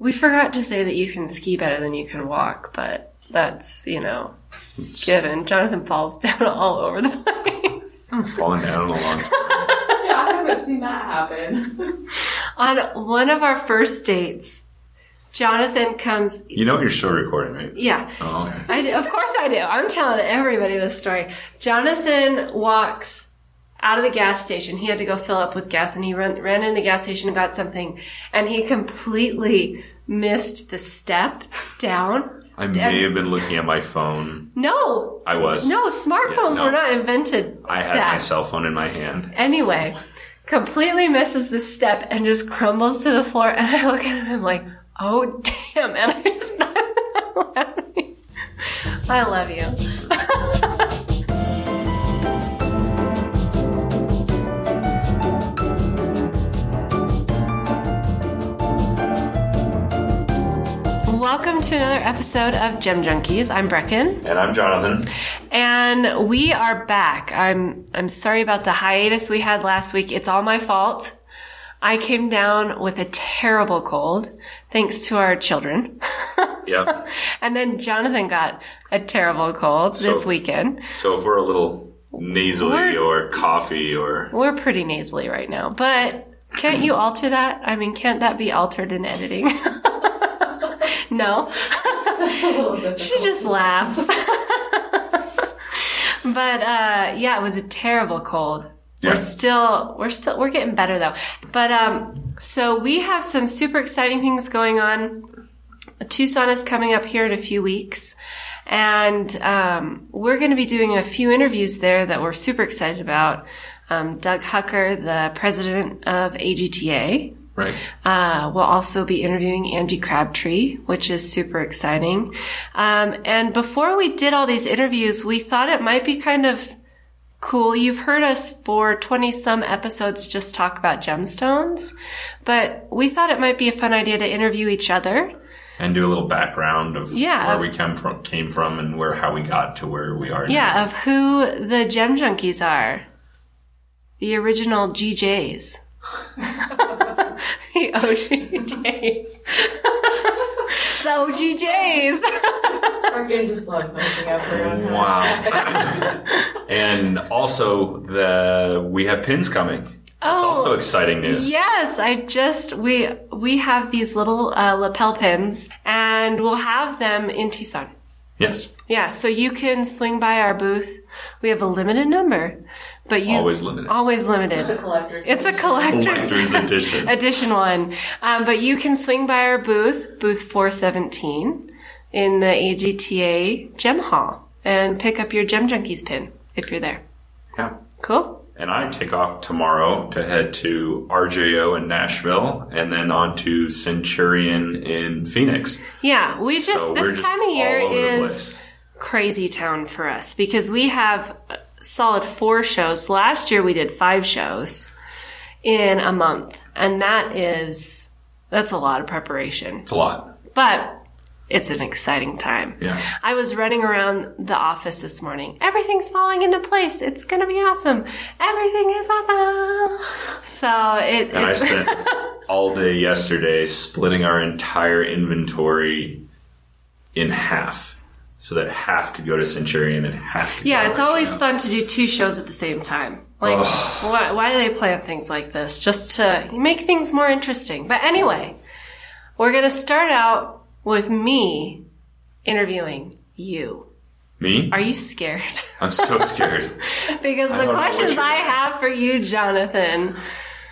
We forgot to say that you can ski better than you can walk, but that's, you know, given. Jonathan falls down all over the place. I'm falling down a long time. Yeah, I haven't seen that happen. On one of our first dates, Jonathan comes. You know you're still recording, right? Yeah, Oh, okay. I do, of course I do. I'm telling everybody this story. Jonathan walks out of the gas station. He had to go fill up with gas, and he ran, ran in the gas station and got something, and he completely missed the step down. I may have been looking at my phone. No, I was. no, smartphones Yeah, no. were not invented. I had that. my cell phone in my hand. Anyway, completely misses the step and just crumbles to the floor. And I look at him and I'm like, oh damn! And I just. I love you. Welcome to another episode of Gem Junkies. I'm Brecken. And I'm Jonathan. And we are back. I'm I'm sorry about the hiatus we had last week. It's all my fault. I came down with a terrible cold thanks to our children. Yep. and then Jonathan got a terrible cold this weekend. so if we're a little nasally We're- or coffee or We're pretty nasally right now, but can't you alter that? I mean, can't that be altered in editing? no. That's a. She just laughs. but uh, yeah, it was a terrible cold. Yeah. We're still we're still we're getting better though. But um so we have some super exciting things going on. Tucson is coming up here in a few weeks. And um, we're going to be doing a few interviews there that we're super excited about. Um, Doug Hucker, the president of AGTA, right. uh, we'll also be interviewing Angie Crabtree, which is super exciting. Um, and before we did all these interviews, we thought it might be kind of cool. You've heard us for 20 some episodes just talk about gemstones, but we thought it might be a fun idea to interview each other. And do a little background of Yeah, where of- we came from, came from, and where how we got to where we are. now. Yeah, of who the gem junkies are. The original GJs. the OGJs. the OGJs. Morgan just loves messing up her own time. Wow. and also the we have pins coming. That's Oh. also exciting news. Yes, I just we we have these little uh, lapel pins, and we'll have them in Tucson. Yes. Yeah, so you can swing by our booth. We have a limited number, but you Always limited. always limited. It's a collector's edition. It's a edition. collector's Collector's edition. edition one. Um, but you can swing by our booth, booth 417, in the AGTA Gem Hall and pick up your Gem Junkies pin if you're there. Yeah. Cool? And I take off tomorrow to head to RJO in Nashville and then on to Centurion in Phoenix. Yeah, we just, So this we're just time of year all over the is crazy town for us because we have a solid four shows. Last year we did five shows in a month, and that is, that's a lot of preparation. It's a lot. But it's an exciting time. Yeah. I was running around the office this morning. Everything's falling into place. It's gonna be awesome. Everything is awesome. So it, And I spent all day yesterday splitting our entire inventory in half so that half could go to Centurion and half could yeah, it's always fun to do two shows at the same time. Like, why, why do they plan things like this? Just to make things more interesting. But anyway, we're gonna start out with me interviewing you. Me? Are you scared? I'm so scared. because the know what questions I have for you, Jonathan,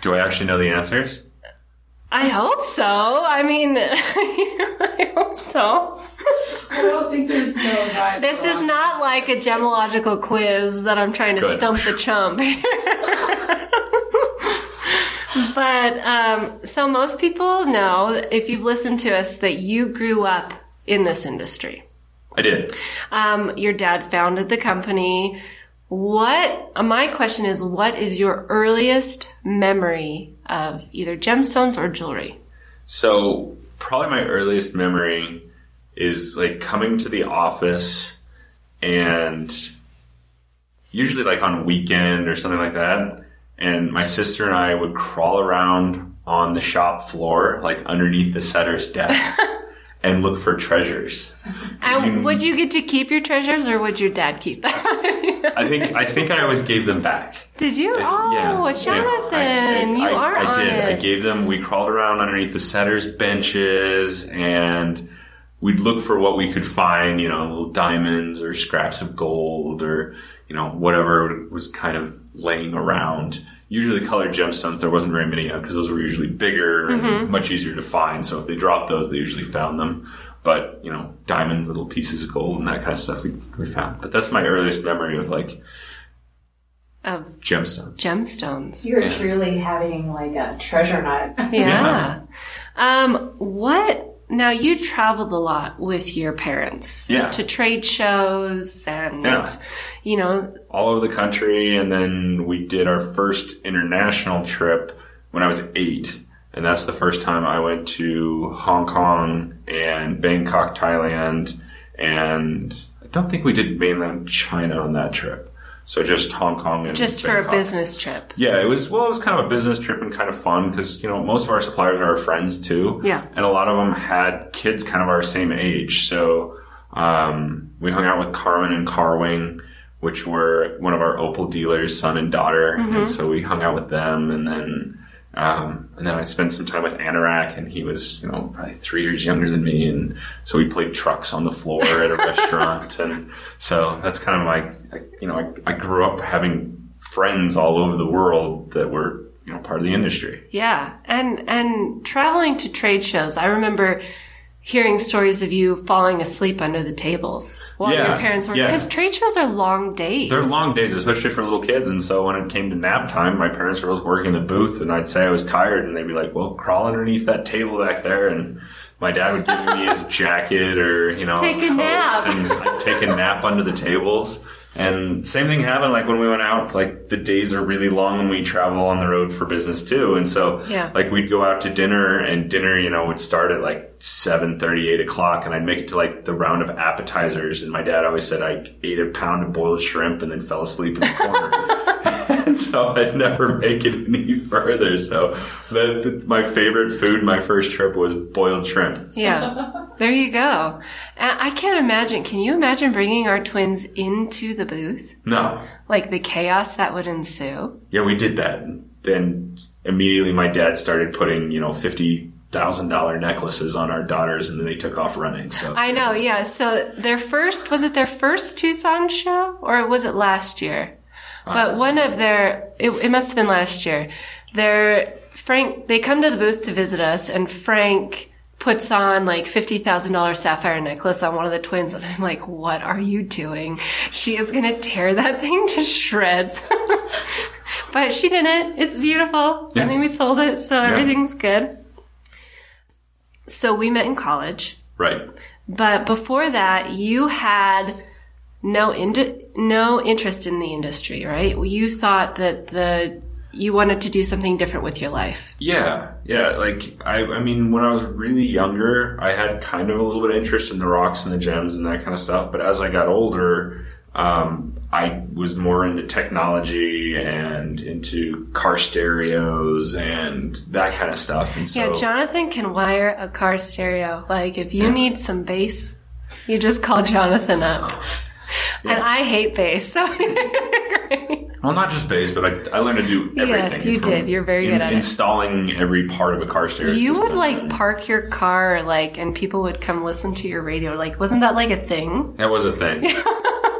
Do I actually know the answers? I hope so. I mean, I hope so. I don't think there's no vibe. This is not like a gemological quiz that I'm trying to Good. stump the chump. but um, so most people know, if you've listened to us, that you grew up in this industry. I did. Um, your dad founded the company. What, my question is, what is your earliest memory of either gemstones or jewelry? So probably my earliest memory is like coming to the office and usually like on weekend or something like that. And my sister and I would crawl around on the shop floor, like underneath the setter's desks, and look for treasures. And would you get to keep your treasures, or would your dad keep them? I think I think I always gave them back. Did you? It's- oh, yeah, Jonathan, yeah. You I, are I did. I gave them. We crawled around underneath the setters' benches, and we'd look for what we could find. You know, little diamonds or scraps of gold, or you know, whatever was kind of laying around. Usually, colored gemstones there wasn't very many of because those were usually bigger Mm-hmm. and much easier to find. So if they dropped those, they usually found them. But you know, diamonds, little pieces of gold, and that kind of stuff we, we found. But that's my earliest memory of like of gemstones. gemstones. You're Yeah. truly having like a treasure night. Yeah. Um, what? Now you traveled a lot with your parents. Yeah. To trade shows and, Yeah. you know, all over the country, and then we did our first international trip when I was eight, and that's the first time I went to Hong Kong and Bangkok, Thailand, and I don't think we did mainland China on that trip. So just Hong Kong and just for a business trip. Yeah, it was well, it was kind of a business trip and kind of fun because you know most of our suppliers are our friends too. Yeah. and a lot of them had kids kind of our same age. So um, we hung out with Carmen and Carwing, which were one of our Opal dealers, son and daughter, and so we hung out with them, and then. Um, and then I spent some time with Anorak, and he was, you know, probably three years younger than me, and so we played trucks on the floor at a restaurant, and so that's kind of my, you know, I, I grew up having friends all over the world that were, you know, part of the industry. Yeah. And, and traveling to trade shows. I remember hearing stories of you falling asleep under the tables while Yeah, your parents were, yeah. because trade shows are long days. They're long days, especially for little kids, and so when it came to nap time, my parents were both working the booth, and I'd say I was tired, and they'd be like, "Well, crawl underneath that table back there," and my dad would give me his jacket or you know Take a nap. and I'd take a nap under the tables. And same thing happened like when we went out, like the days are really long when we travel on the road for business too. And so Yeah. like we'd go out to dinner and dinner, you know, would start at like seven thirty, eight o'clock and I'd make it to like the round of appetizers. And my dad always said I ate a pound of boiled shrimp and then fell asleep in the corner. and so I'd never make it any further. So that, that's my favorite food. My first trip was boiled shrimp. Yeah. There you go. I can't imagine. Can you imagine bringing our twins into the booth? No. Like the chaos that would ensue? Yeah, we did that. Then immediately my dad started putting, you know, fifty thousand dollar necklaces on our daughters and then they took off running. So I know, yeah. So their first, was it their first Tucson show or was it last year? But one of their, it, it must have been last year. Their, Frank, they come to the booth to visit us and Frank puts on like $50,000 sapphire necklace on one of the twins. And I'm like, what are you doing? She is going to tear that thing to shreds. but she didn't. It's beautiful. Yeah. I think we sold it. So Yeah. everything's good. So we met in college. Right. But before that, you had no ind- no interest in the industry, right? You thought that the you wanted to do something different with your life. Yeah, yeah. Like I, I mean, when I was really younger, I had kind of a little bit of interest in the rocks and the gems and that kind of stuff. But as I got older, um, I was more into technology and into car stereos and that kind of stuff. And so, Yeah, Jonathan can wire a car stereo. Like if you need some bass, you just call Jonathan up. And I hate bass, so well, not just bass, but I, I learned to do everything. Yes, you did. You're very good at it. installing every part of a car stereo. you would like park your car like and people would come listen to your radio. Like wasn't that like a thing? That was a thing.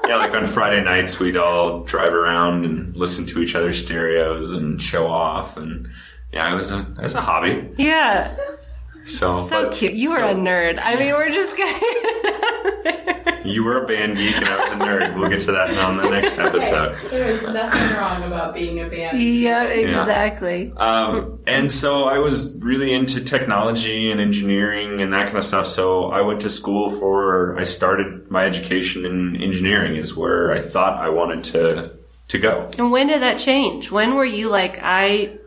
yeah, like on Friday nights, we'd all drive around and listen to each other's stereos and show off. And yeah, it was a, it was a hobby. Yeah. So, So but- cute. You were so a nerd. I mean, we're just gonna. You were a band geek and I was a nerd. We'll get to that on the next episode. There's nothing wrong about being a band. Geek. yeah, exactly. Um, and so I was really into technology and engineering and that kind of stuff. So I went to school for, I started my education in engineering is where I thought I wanted to, to go. And when did that change? When were you like, I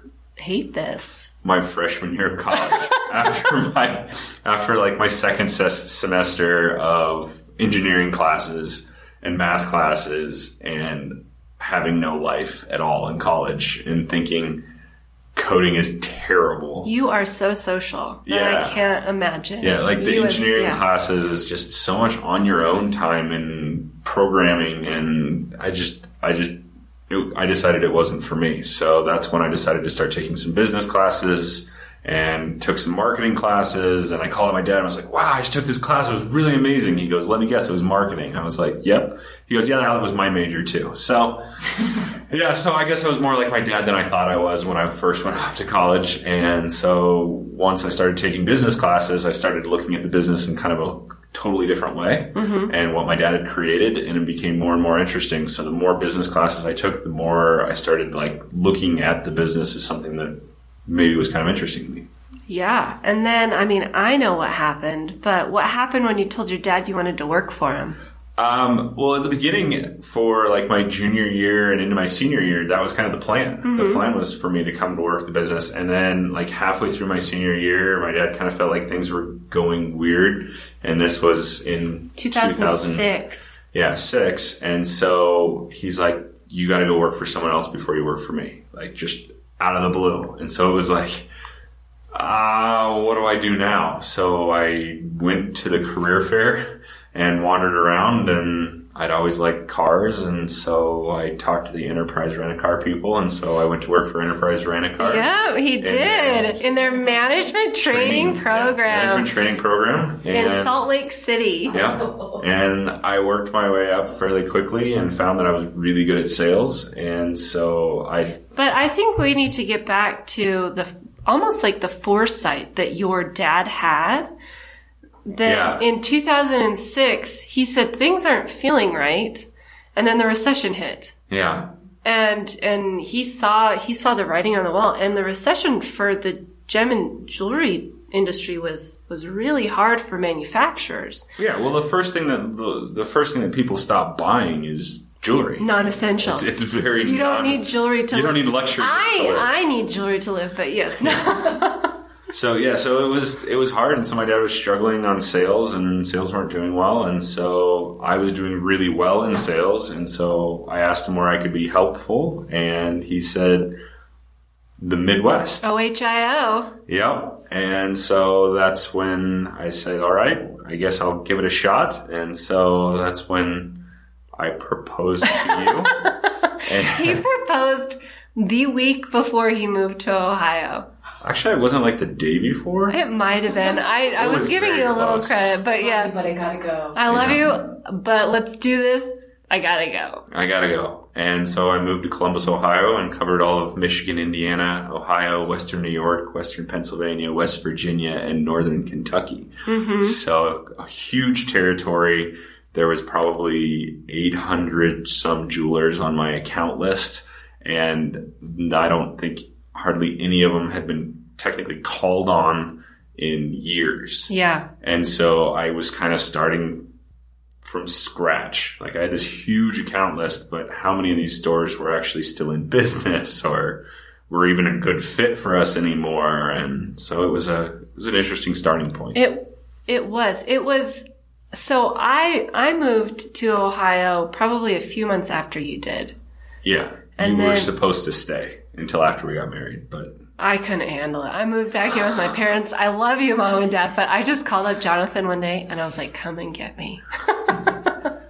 hate this? my freshman year of college after my after like my second ses- semester of engineering classes and math classes and having no life at all in college and thinking coding is terrible. You are so social that Yeah. I can't imagine. Yeah, like the You as- engineering yeah. classes is just so much on your own time and programming, and I just, I just, it, I decided it wasn't for me. So that's when I decided to start taking some business classes and took some marketing classes. And I called my dad and I was like, "Wow, I just took this class. It was really amazing." He goes, "Let me guess, it was marketing." I was like, "Yep." He goes, "Yeah, that was my major too." So. Yeah, so I guess I was more like my dad than I thought I was when I first went off to college. And so once I started taking business classes, I started looking at the business in kind of a totally different way mm-hmm. and what my dad had created. And it became more and more interesting. So the more business classes I took, the more I started like looking at the business as something that maybe was kind of interesting to me. Yeah. And then, I mean, I know what happened, but what happened when you told your dad you wanted to work for him? Um, well, at the beginning, for like my junior year and into my senior year, that was kind of the plan. The plan was for me to come to work the business, and then like halfway through my senior year, my dad kind of felt like things were going weird, and this was in 2006. yeah, six. And so he's like, you got to go work for someone else before you work for me. Like just out of the blue. And so it was like, ah, what do I do now? So I went to the career fair and wandered around and I'd always liked cars. And so I talked to the enterprise rent a car people. And so I went to work for enterprise rent a car. Yeah, he And, did uh, in their management training, yeah, program management training program. in Salt Lake City. yeah. And I worked my way up fairly quickly and found that I was really good at sales. And so I, But I think we need to get back to the almost like the foresight that your dad had. That Yeah. in 2006, he said things aren't feeling right, and then the recession hit. yeah, and and he saw he saw the writing on the wall and the recession for the gem and jewelry industry was was really hard for manufacturers yeah. Well, the first thing that the, the first thing that people stop buying is jewelry. non-essentials It's very you don't non- need jewelry to You don't live. need luxury. I. I need jewelry to live but yes no So yeah, so it was it was hard, and so my dad was struggling on sales, and sales weren't doing well, and so I was doing really well in sales, and so I asked him where I could be helpful, and he said the Midwest. OHIO Yep. And so that's when I said, all right, I guess I'll give it a shot. And so that's when I proposed to you. he proposed the week before he moved to Ohio actually, it wasn't like the day before. it might have been I I was, was giving you a little credit but yeah But I gotta go. I love Yeah. you but let's do this I gotta go I gotta go. And so I moved to Columbus, Ohio and covered all of Michigan, Indiana, Ohio, Western New York, Western Pennsylvania, West Virginia, and Northern Kentucky. Mm-hmm. So a huge territory. There was probably 800 some jewelers on my account list. And I don't think hardly any of them had been technically called on in years. yeah And so I was kind of starting from scratch. Like I had this huge account list, but how many of these stores were actually still in business or were even a good fit for us anymore? And so it was a it was an interesting starting point. It it was. It was so I I moved to Ohio probably a few months after you did. yeah. And you were supposed to stay until after we got married, but I couldn't handle it. I moved back in with my parents. I love you, mom and dad, but I just called up Jonathan one day and I was like, "Come and get me."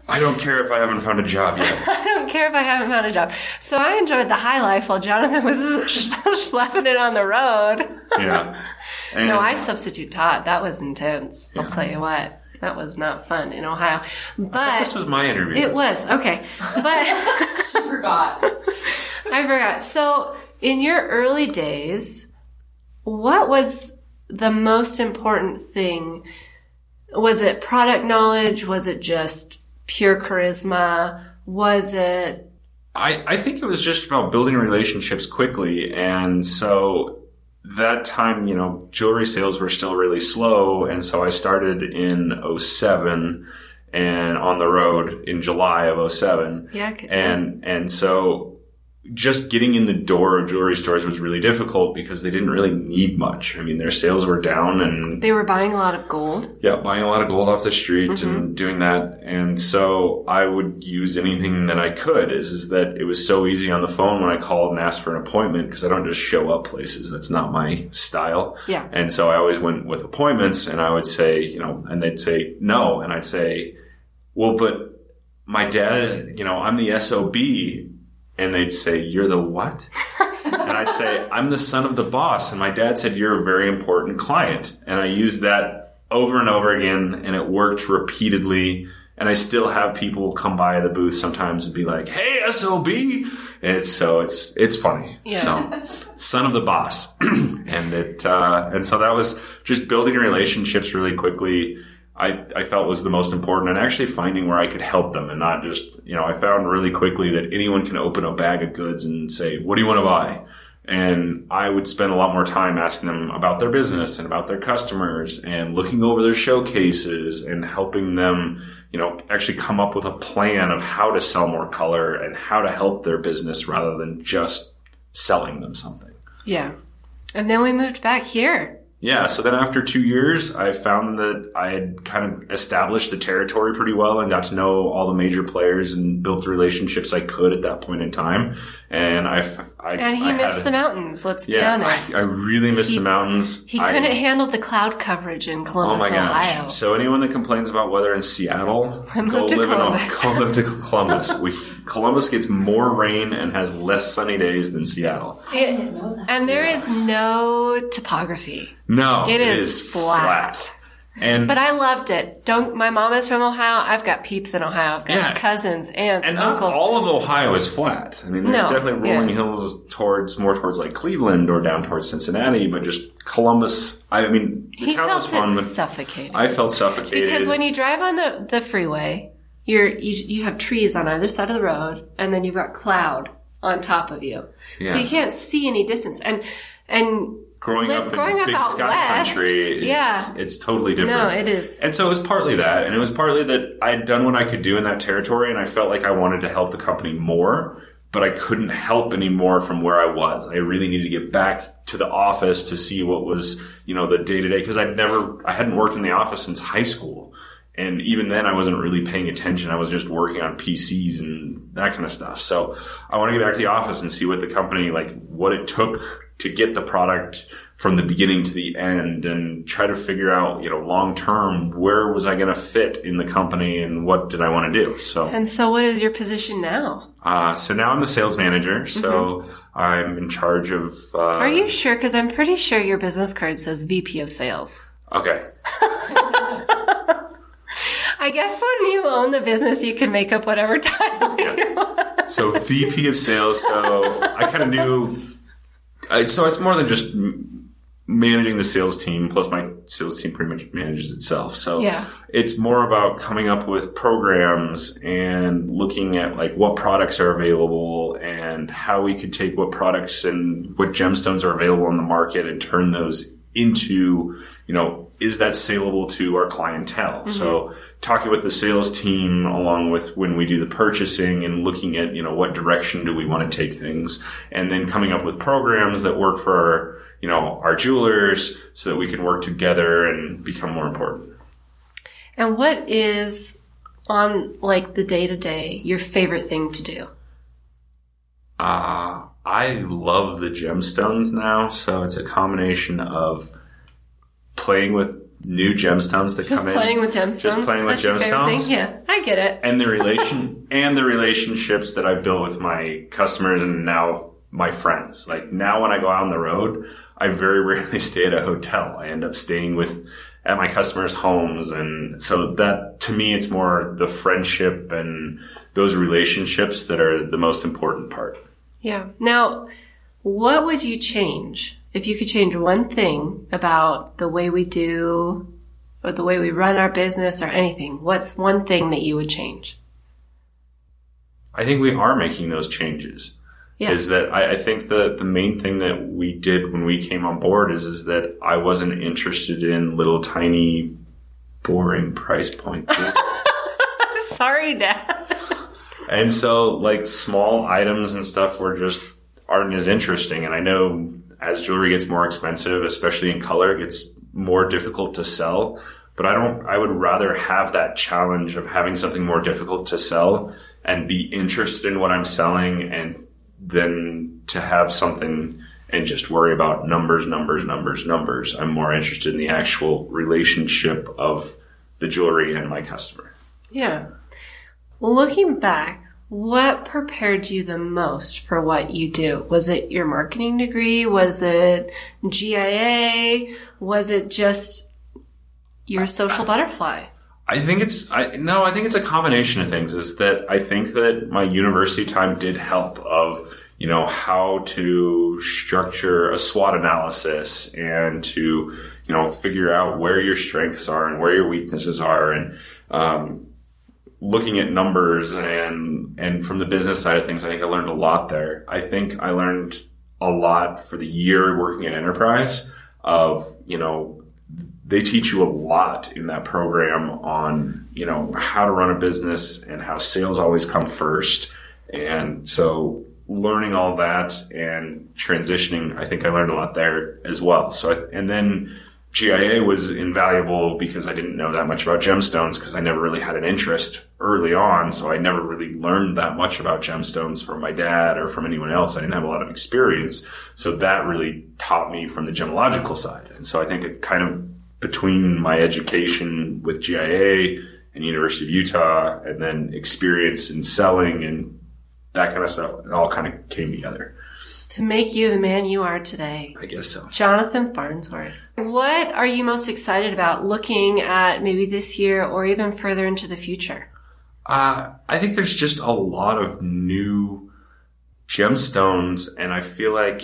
I don't care if I haven't found a job yet. I don't care if I haven't found a job. So I enjoyed the high life while Jonathan was schlepping it on the road. yeah. And No, I substitute taught. That was intense. I'll tell you what. That was not fun in Ohio. But this was my interview. it was okay. But She forgot. I forgot. So, in your early days, what was the most important thing? Was it product knowledge? Was it just pure charisma? Was it I, I think it was just about building relationships quickly. And so that time, you know, jewelry sales were still really slow. And so I started in 07 and on the road in July of 07. yeah? And, and so just getting in the door of jewelry stores was really difficult because they didn't really need much. I mean, their sales were down and They were buying a lot of gold. yeah, buying a lot of gold off the street mm-hmm. and doing that. And so I would use anything that I could is, is that it was so easy on the phone when I called and asked for an appointment because I don't just show up places. That's not my style. Yeah. And so I always went with appointments and I would say, you know, and they'd say no. And I'd say, well, but my dad, you know, I'm the SOB. And they'd say, you're the what? and I'd say, I'm the son of the boss. And my dad said, you're a very important client. And I used that over and over again and it worked repeatedly. And I still have people come by the booth sometimes and be like, Hey, SOB. And it's so it's, it's funny. Yeah. So son of the boss. and it, uh, and so that was just building relationships really quickly. I, I felt was the most important and actually finding where I could help them and not just, you know, I found really quickly that anyone can open a bag of goods and say, what do you want to buy? And I would spend a lot more time asking them about their business and about their customers and looking over their showcases and helping them, you know, actually come up with a plan of how to sell more color and how to help their business rather than just selling them something. Yeah. And then we moved back here. Yeah, so then after two years, I found that I had kind of established the territory pretty well and got to know all the major players and built the relationships I could at that point in time. And I, I And he I missed the mountains, let's be Yeah, honest. I, I really missed He- the mountains. he couldn't handle the cloud coverage in Oh Columbus, my gosh! Ohio. So anyone that complains about weather in Seattle, go live Columbus. in go live to Columbus. we Columbus gets more rain and has less sunny days than Seattle. It- and there is no topography. No, It is is flat. And But I loved it. Don't my mom is from Ohio. I've got peeps in Ohio. I've got Yeah. cousins, aunts, And uncles. all of Ohio is flat. I mean, there's No, definitely rolling yeah. hills towards more towards like Cleveland or down towards Cincinnati, but just Columbus. I mean, the he town felt was fun, it but. I felt suffocated Because when you drive on the, the freeway, you're, you, you have trees on either side of the road, and then you've got cloud on top of you. So you can't see any distance. And, and growing live- up growing in up big sky west, country, it's, yeah. it's totally different. no, it is. And so it was partly that, and it was partly that I had done what I could do in that territory, and I felt like I wanted to help the company more, but I couldn't help anymore from where I was. I really needed to get back to the office to see what was, you know, the day to day, because I'd never, I hadn't worked in the office since high school. And even then I wasn't really paying attention. I was just working on PCs and that kind of stuff. So I want to get back to the office and see what the company, like what it took to get the product from the beginning to the end and try to figure out, you know, long term, where was I going to fit in the company and what did I want to do? So, And so what is your position now? uh, so now I'm the sales manager. So I'm in charge of, uh, Are you sure? Because I'm pretty sure your business card says VP of Sales. okay. I guess when you own the business, you can make up whatever title you want. So VP of sales. So I kind of knew. I, so it's more than just managing the sales team. Plus, my sales team pretty much manages itself. So Yeah. it's more about coming up with programs and looking at like what products are available and how we could take what products and what gemstones are available on the market and turn those into, you know, is that saleable to our clientele? So talking with the sales team along with when we do the purchasing and looking at, you know, what direction do we want to take things and then coming up with programs that work for, you know, our jewelers so that we can work together and become more important. And what is on like the day to day your favorite thing to do? Uh, I love the gemstones now, so it's a combination of playing with new gemstones that Just come playing with gemstones. just playing with That's gemstones? Yeah, I get it. and the relation and the relationships that I've built with my customers and now my friends. Like now, when I go out on the road, I very rarely stay at a hotel. I end up staying with at my customers' homes, and so that to me, it's more the friendship and those relationships that are the most important part. Yeah. Now, what would you change if you could change one thing about the way we do or the way we run our business or anything? What's one thing that you would change? I think we are making those changes. Yeah. Is that I, I think the the main thing that we did when we came on board is is that I wasn't interested in little tiny boring price point. Sorry, Dad. And so like small items and stuff were just aren't as interesting. And I know as jewelry gets more expensive, especially in color, it gets more difficult to sell. But I don't, I would rather have that challenge of having something more difficult to sell and be interested in what I'm selling and then to have something and just worry about numbers, numbers, numbers, numbers. I'm more interested in the actual relationship of the jewelry and my customer. Yeah. Looking back, what prepared you the most for what you do? Was it your marketing degree? Was it GIA? Was it just your social butterfly? I think it's I no, I think it's a combination of things. Is that I think that my university time did help of you know how to structure a SWOT analysis and to you know figure out where your strengths are and where your weaknesses are and um, looking at numbers and and from the business side of things. I think I learned a lot there. I think I learned a lot for the year working at enterprise of you know they teach you a lot in that program on you know how to run a business and how sales always come first and so learning all that and transitioning i think i learned a lot there as well so and then GIA was invaluable because I didn't know that much about gemstones because I never really had an interest early on. So I never really learned that much about gemstones from my dad or from anyone else. I didn't have a lot of experience. So that really taught me from the gemological side. And so I think it kind of between my education with GIA and University of Utah and then experience in selling and that kind of stuff, it all kind of came together. To make you the man you are today. I guess so. Jonathan Farnsworth. What are you most excited about looking at maybe this year or even further into the future? Uh, I think there's just a lot of new gemstones, and I feel like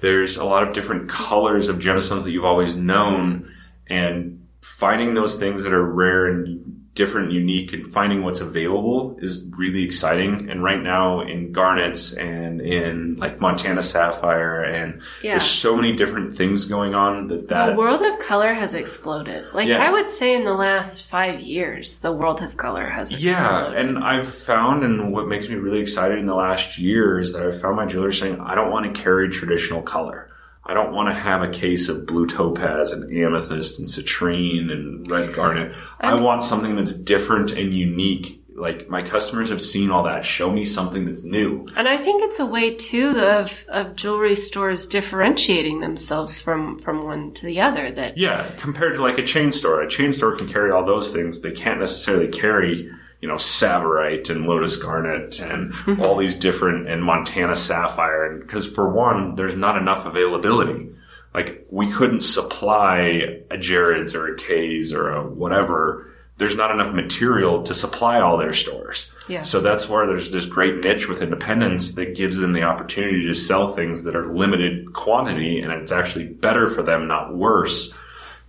there's a lot of different colors of gemstones that you've always known and finding those things that are rare and different, unique, and finding what's available is really exciting. And right now in garnets and in like Montana sapphire, and Yeah. there's so many different things going on that that The world of color has exploded. Like Yeah. I would say in the last five years, the world of color has Yeah, and I've found, and what makes me really excited in the last year is that I've found my jeweler saying, I don't want to carry traditional color. I don't want to have a case of blue topaz and amethyst and citrine and red garnet. I want something that's different and unique. Like my customers have seen all that. Show me something that's new. And I think it's a way too of of jewelry stores differentiating themselves from from one to the other. That Yeah, compared to like a chain store. A chain store can carry all those things. They can't necessarily carry, you know, Tsavorite and Lotus Garnet and mm-hmm. all these different and Montana Sapphire. And because for one, there's not enough availability. Like we couldn't supply a Jared's or a Kay's or a whatever. There's not enough material to supply all their stores. Yeah. So that's where there's this great niche with independence that gives them the opportunity to sell things that are limited quantity and it's actually better for them, not worse,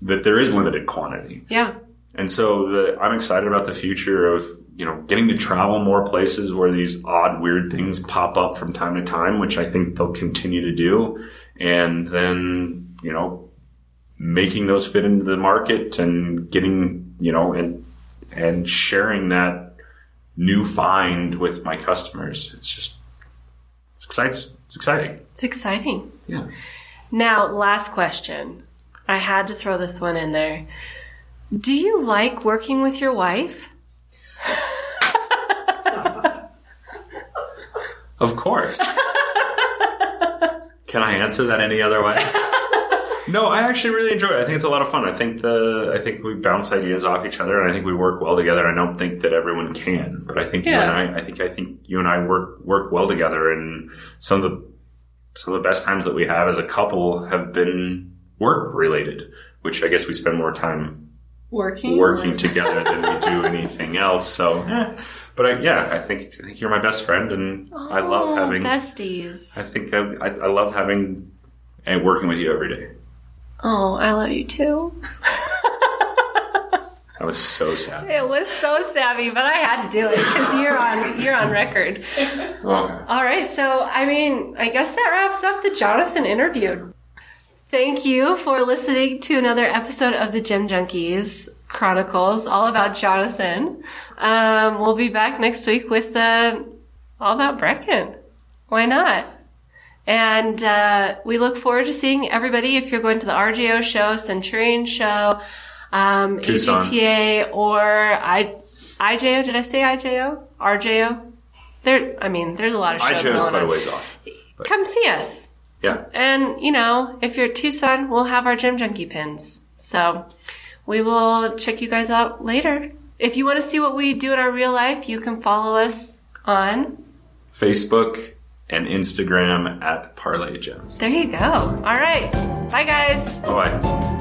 that there is limited quantity. yeah, And so the, I'm excited about the future of, you know, getting to travel more places where these odd, weird things pop up from time to time, which I think they'll continue to do. And then, you know, making those fit into the market and getting, you know, and, and sharing that new find with my customers. It's just, it's exciting. It's exciting. it's exciting. Yeah. Now, last question. I had to throw this one in there. Do you like working with your wife? Of course. Can I answer that any other way? No, I actually really enjoy it. I think it's a lot of fun. I think the I think we bounce ideas off each other, and I think we work well together. I don't think that everyone can, but I think you and I, I think I think you and I work work well together. And some of the some of the best times that we have as a couple have been work related, which I guess we spend more time Working. working together than we do anything else. So, eh. But I, yeah, I think I think you're my best friend, and I love Oh, having. besties. I think I, I, I love having and working with you every day. Oh, I love you too. I was so sad. It was so savvy, but I had to do it because you're on you're on record. Okay. All right, so I mean, I guess that wraps up the Jonathan interview. Thank you for listening to another episode of the Gem Junkies. Chronicles, all about Jonathan. Um, we'll be back next week with uh, all about Brecken. Why not? And uh, we look forward to seeing everybody if you're going to the RJO show, Centurion show, um, Tucson. AGTA, or I, IJO. Did I say IJO? RJO? There, I mean, there's a lot of shows chose going quite a ways off. But Come see us. yeah. And, you know, if you're at Tucson, we'll have our Gem Junkie pins. So we will check you guys out later. If you want to see what we do in our real life, you can follow us on. Facebook and Instagram at Parle Gems. There you go. All right. Bye, guys. Bye bye.